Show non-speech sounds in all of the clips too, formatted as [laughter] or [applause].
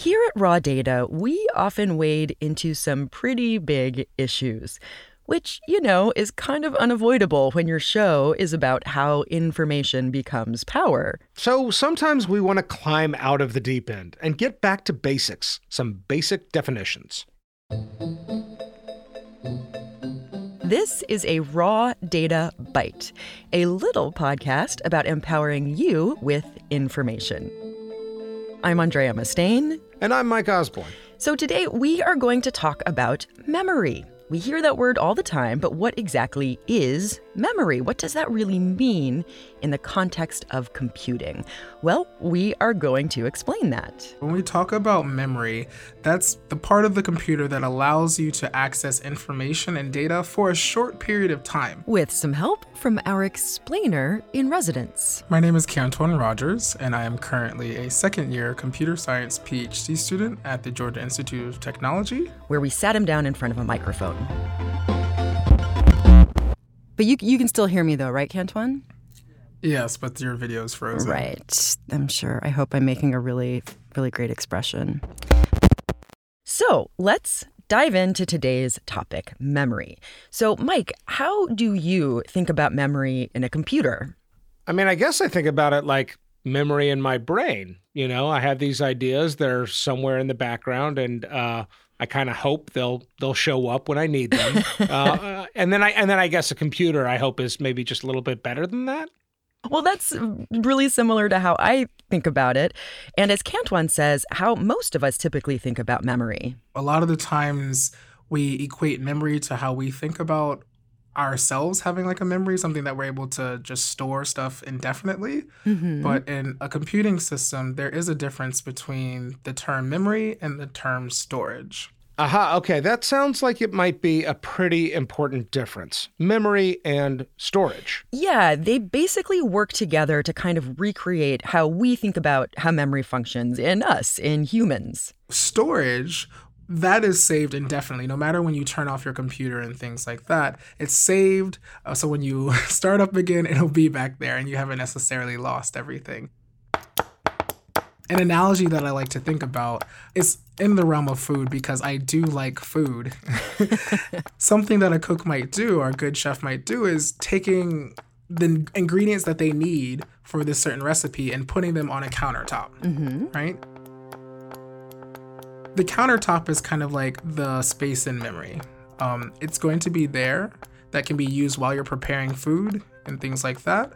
Here at Raw Data, we often wade into some pretty big issues, which, you know, is kind of unavoidable when your show is about how information becomes power. So sometimes we want to climb out of the deep end and get back to basics, some basic definitions. This is a Raw Data Bite, a little podcast about empowering you with information. I'm Andrea Mustain. And I'm Mike Osborne. So today we are going to talk about memory. We hear that word all the time, but what exactly is memory? What does that really mean in the context of computing? Well, we are going to explain that. When we talk about memory, that's the part of the computer that allows you to access information and data for a short period of time. With some help from our explainer in residence. My name is Kantwon Rogers, and I am currently a second year computer science PhD student at the Georgia Institute of Technology, where we sat him down in front of a microphone. But you, you can still hear me though, right, Kantwon? Yes, but your video is frozen. Right. I'm sure. I hope I'm making a really, really great expression. So let's dive into today's topic memory. So, Mike, how do you think about memory in a computer? I mean, I guess I think about it like memory in my brain. You know, I have these ideas, they're somewhere in the background, and uh, I kind of hope they'll they'll show up when I need them. [laughs] uh, and then I and then I guess a computer I hope is maybe just a little bit better than that. Well, that's really similar to how I think about it. And as Kantwon says, how most of us typically think about memory. A lot of the times we equate memory to how we think about ourselves having like a memory, something that we're able to just store stuff indefinitely. Mm-hmm. But in a computing system, there is a difference between the term memory and the term storage. Aha, okay. That sounds like it might be a pretty important difference memory and storage. Yeah, they basically work together to kind of recreate how we think about how memory functions in us, in humans. Storage that is saved indefinitely. No matter when you turn off your computer and things like that it's saved. Uh, so when you [laughs] start up again it'll be back there and you haven't necessarily lost everything. An analogy that i like to think about is in the realm of food because i do like food. [laughs] Something that a cook might do or a good chef might do is taking the ingredients that they need for this certain recipe and putting them on a countertop mm-hmm. right the countertop is kind of like the space in memory. Um, it's going to be there that can be used while you're preparing food and things like that.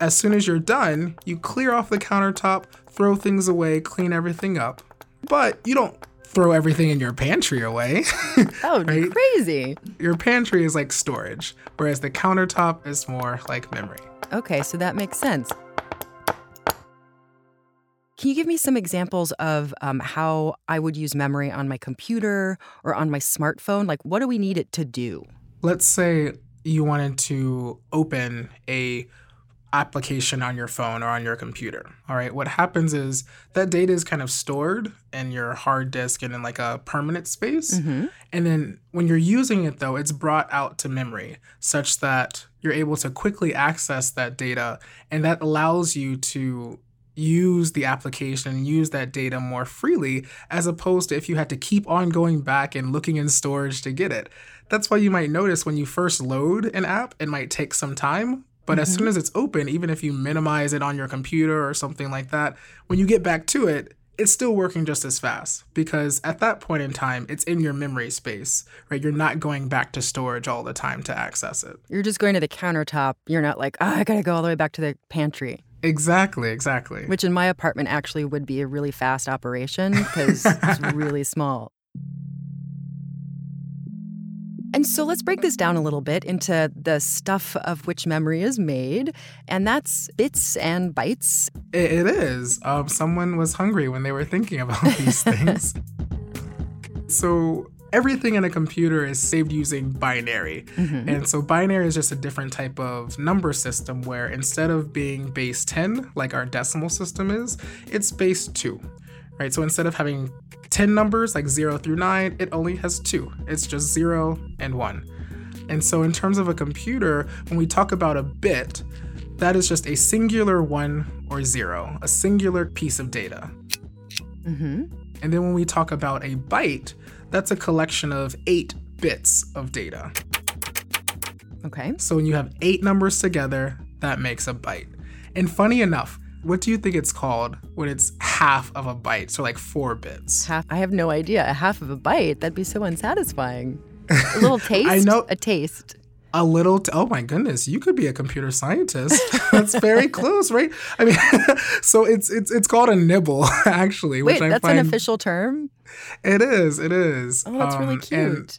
As soon as you're done, you clear off the countertop, throw things away, clean everything up. But you don't throw everything in your pantry away. [laughs] oh, right? crazy. Your pantry is like storage, whereas the countertop is more like memory. Okay, so that makes sense. Can you give me some examples of um, how I would use memory on my computer or on my smartphone? Like, what do we need it to do? Let's say you wanted to open a application on your phone or on your computer. All right. What happens is that data is kind of stored in your hard disk and in like a permanent space. Mm-hmm. And then when you're using it, though, it's brought out to memory such that you're able to quickly access that data. And that allows you to use the application, use that data more freely, as opposed to if you had to keep on going back and looking in storage to get it. That's why you might notice when you first load an app, it might take some time. But mm-hmm. as soon mm-hmm. as it's open, even if you minimize it on your computer or something like that, when you get back to it, it's still working just as fast because at that point in time, it's in your memory space, right? You're not going back to storage all the time to access it. You're just going to the countertop. You're not like, oh, I gotta go all the way back to the pantry. Exactly, exactly. Which in my apartment actually would be a really fast operation because it's [laughs] really small. And so let's break this down a little bit into the stuff of which memory is made, and that's bits and bytes. it is. Um, someone was hungry when they were thinking about these things. [laughs] so everything in a computer is saved using binary. Mm-hmm. And so binary is just a different type of number system where instead of being base 10, like our decimal system is, it's base 2. Right? So instead of having 10 numbers like 0 through 9, it only has 2. It's just 0 and 1. And so in terms of a computer, when we talk about a bit, that is just a singular 1 or 0, a singular piece of data. Mm-hmm. And then when we talk about a byte, that's a collection of eight bits of data. Okay. So when you have eight numbers together, that makes a byte. And funny enough, what do you think it's called when it's half of a byte? So like four bits. Half, I have no idea. A half of a byte? That'd be so unsatisfying. A [laughs] little taste? I know- A taste. A little, t- oh my goodness, you could be a computer scientist. That's very [laughs] close, right? I mean, [laughs] so it's it's it's called a nibble, [laughs] actually. Wait, which I that's find, an official term? It is, it is. Oh, that's really Um, and- cute.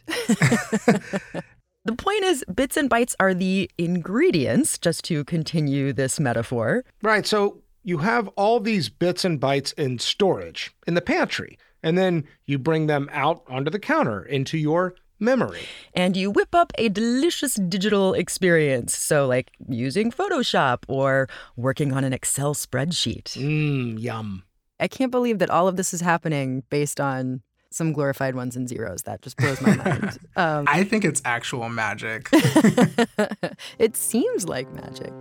the point is, bits and bytes are the ingredients, just to continue this metaphor. Right. So you have all these bits and bytes in storage in the pantry, and then you bring them out onto the counter into your memory. and you whip up a delicious digital experience. So, like using Photoshop or working on an Excel spreadsheet. Mmm, yum. I can't believe that all of this is happening based on some glorified ones and zeros. That just blows my mind. [laughs] Um, I think it's actual magic. [laughs] it seems like magic.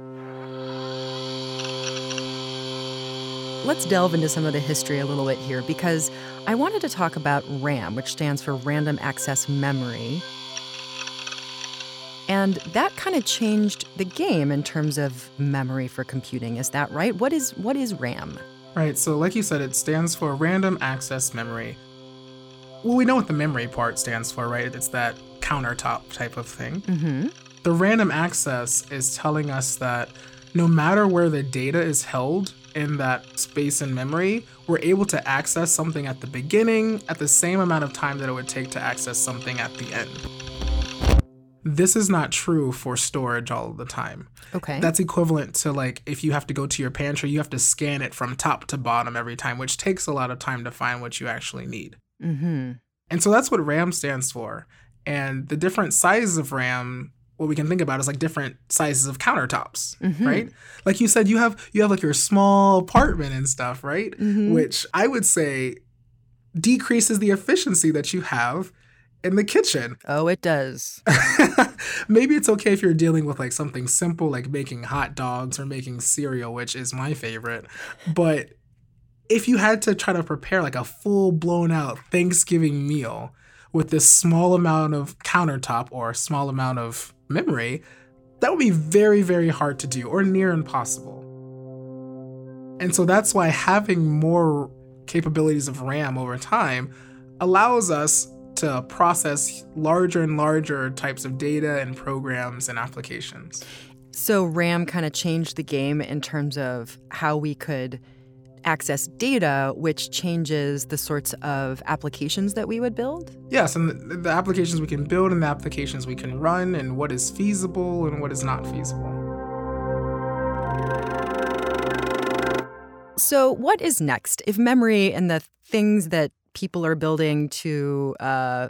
Let's delve into some of the history a little bit here because I wanted to talk about RAM, which stands for Random Access Memory. And that kind of changed the game in terms of memory for computing. Is that right? What is what is RAM? Right, so like you said, it stands for Random Access Memory. Well, we know what the memory part stands for, right? It's that countertop type of thing. Mm-hmm. The random access is telling us that no matter where the data is held in that space and memory, we're able to access something at the beginning at the same amount of time that it would take to access something at the end. This is not true for storage all the time. Okay. That's equivalent to like if you have to go to your pantry, you have to scan it from top to bottom every time, which takes a lot of time to find what you actually need. mm-hmm. And so that's what RAM stands for. And the different sizes of RAM, what we can think about is like different sizes of countertops, Mhm. right? Like you said, you have you have like your small apartment and stuff, right? Mhm. Which I would say decreases the efficiency that you have in the kitchen. Oh, it does. [laughs] Maybe it's okay if you're dealing with like something simple like making hot dogs or making cereal, which is my favorite. But if you had to try to prepare like a full blown out Thanksgiving meal with this small amount of countertop or small amount of memory, that would be very, very hard to do or near impossible. And so that's why having more capabilities of RAM over time allows us to process larger and larger types of data and programs and applications. So RAM kind of changed the game in terms of how we could access data, which changes the sorts of applications that we would build. Yes, and the, the applications we can build and the applications we can run, and what is feasible and what is not feasible. So, what is next? If memory and the things that people are building to uh,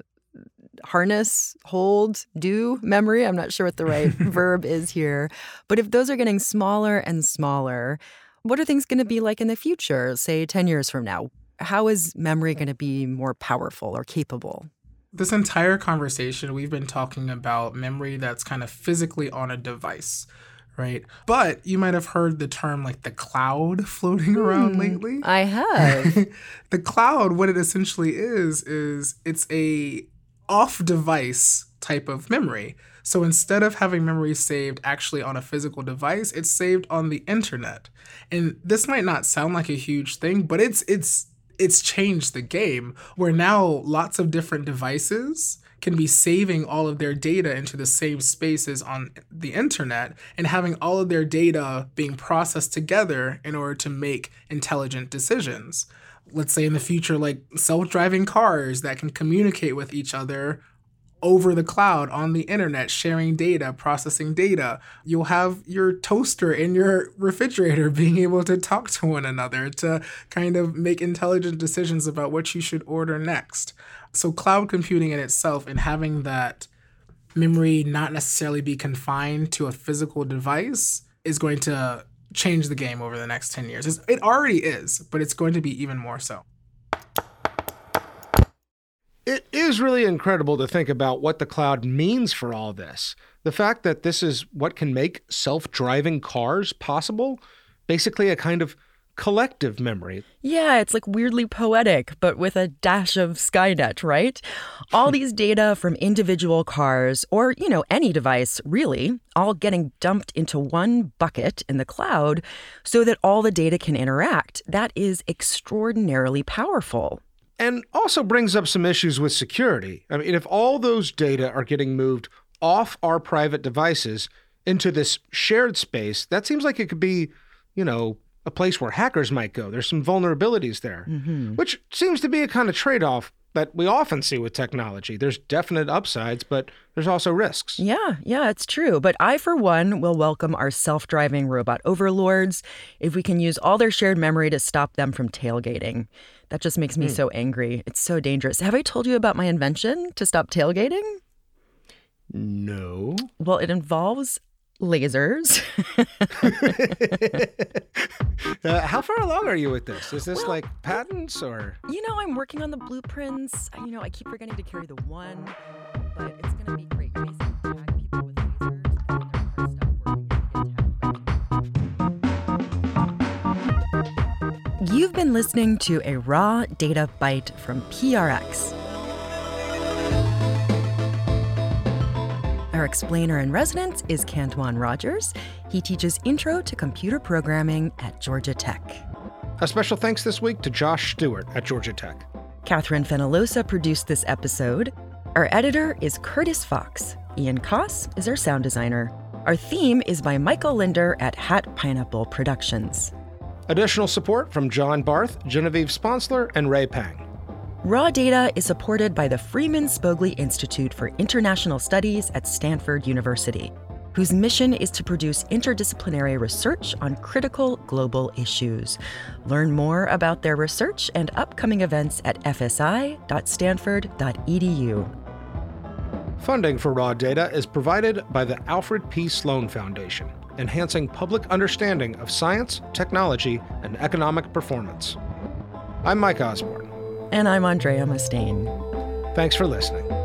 harness, hold, do memory, I'm not sure what the right [laughs] verb is here, but if those are getting smaller and smaller, what are things going to be like in the future, say 10 years from now? How is memory going to be more powerful or capable? This entire conversation, we've been talking about memory that's kind of physically on a device, right? But you might have heard the term like the cloud [laughs] floating around hmm, lately. I have. [laughs] the cloud, what it essentially is, is it's a off-device type of memory. So instead of having memory saved actually on a physical device, it's saved on the internet. And this might not sound like a huge thing, but it's it's it's changed the game where now lots of different devices can be saving all of their data into the same spaces on the internet and having all of their data being processed together in order to make intelligent decisions. Let's say in the future, like self driving cars that can communicate with each other over the cloud on the internet, sharing data, processing data. You'll have your toaster and your refrigerator [laughs] being able to talk to one another to kind of make intelligent decisions about what you should order next. So, cloud computing in itself and having that memory not necessarily be confined to a physical device is going to change the game over the next 10 years. It already is, but it's going to be even more so. It is really incredible to think about what the cloud means for all this. The fact that this is what can make self driving cars possible, basically a kind of collective memory. Yeah, it's like weirdly poetic, but with a dash of Skynet, right? All [laughs] these data from individual cars, or, you know, any device, really, all getting dumped into one bucket in the cloud so that all the data can interact. That is extraordinarily powerful. And also brings up some issues with security. I mean, if all those data are getting moved off our private devices into this shared space, that seems like it could be, you know, a place where hackers might go. There's some vulnerabilities there, mm-hmm. which seems to be a kind of trade off that we often see with technology. There's definite upsides, but there's also risks. Yeah, yeah, it's true. But I, for one, will welcome our self driving robot overlords if we can use all their shared memory to stop them from tailgating. That just makes me mm. so angry. It's so dangerous. Have I told you about my invention to stop tailgating? No. Well, it involves lasers. [laughs] uh, how far along are you with this? Is this well, like patents or? You know, I'm working on the blueprints. You know, I keep forgetting to carry the one, but it's going to be great. You basically tag people with lasers You've been listening to a raw data bite from PRX. Our explainer in residence is Kantwon Rogers. He teaches Intro to Computer Programming at Georgia Tech. A special thanks this week to Josh Stewart at Georgia Tech. Catherine Fenalosa produced this episode. Our editor is Curtis Fox. Ian Koss is our sound designer. Our theme is by Michael Linder at Hat Pineapple Productions. Additional support from John Barth, Genevieve Sponsler, and Ray Pang. Raw Data is supported by the Freeman Spogli Institute for International Studies at Stanford University, whose mission is to produce interdisciplinary research on critical global issues. Learn more about their research and upcoming events at fsi.stanford.edu. Funding for Raw Data is provided by the Alfred P. Sloan Foundation, enhancing public understanding of science, technology, and economic performance. I'm Mike Osborne. And I'm Andrea Mustain. Thanks for listening.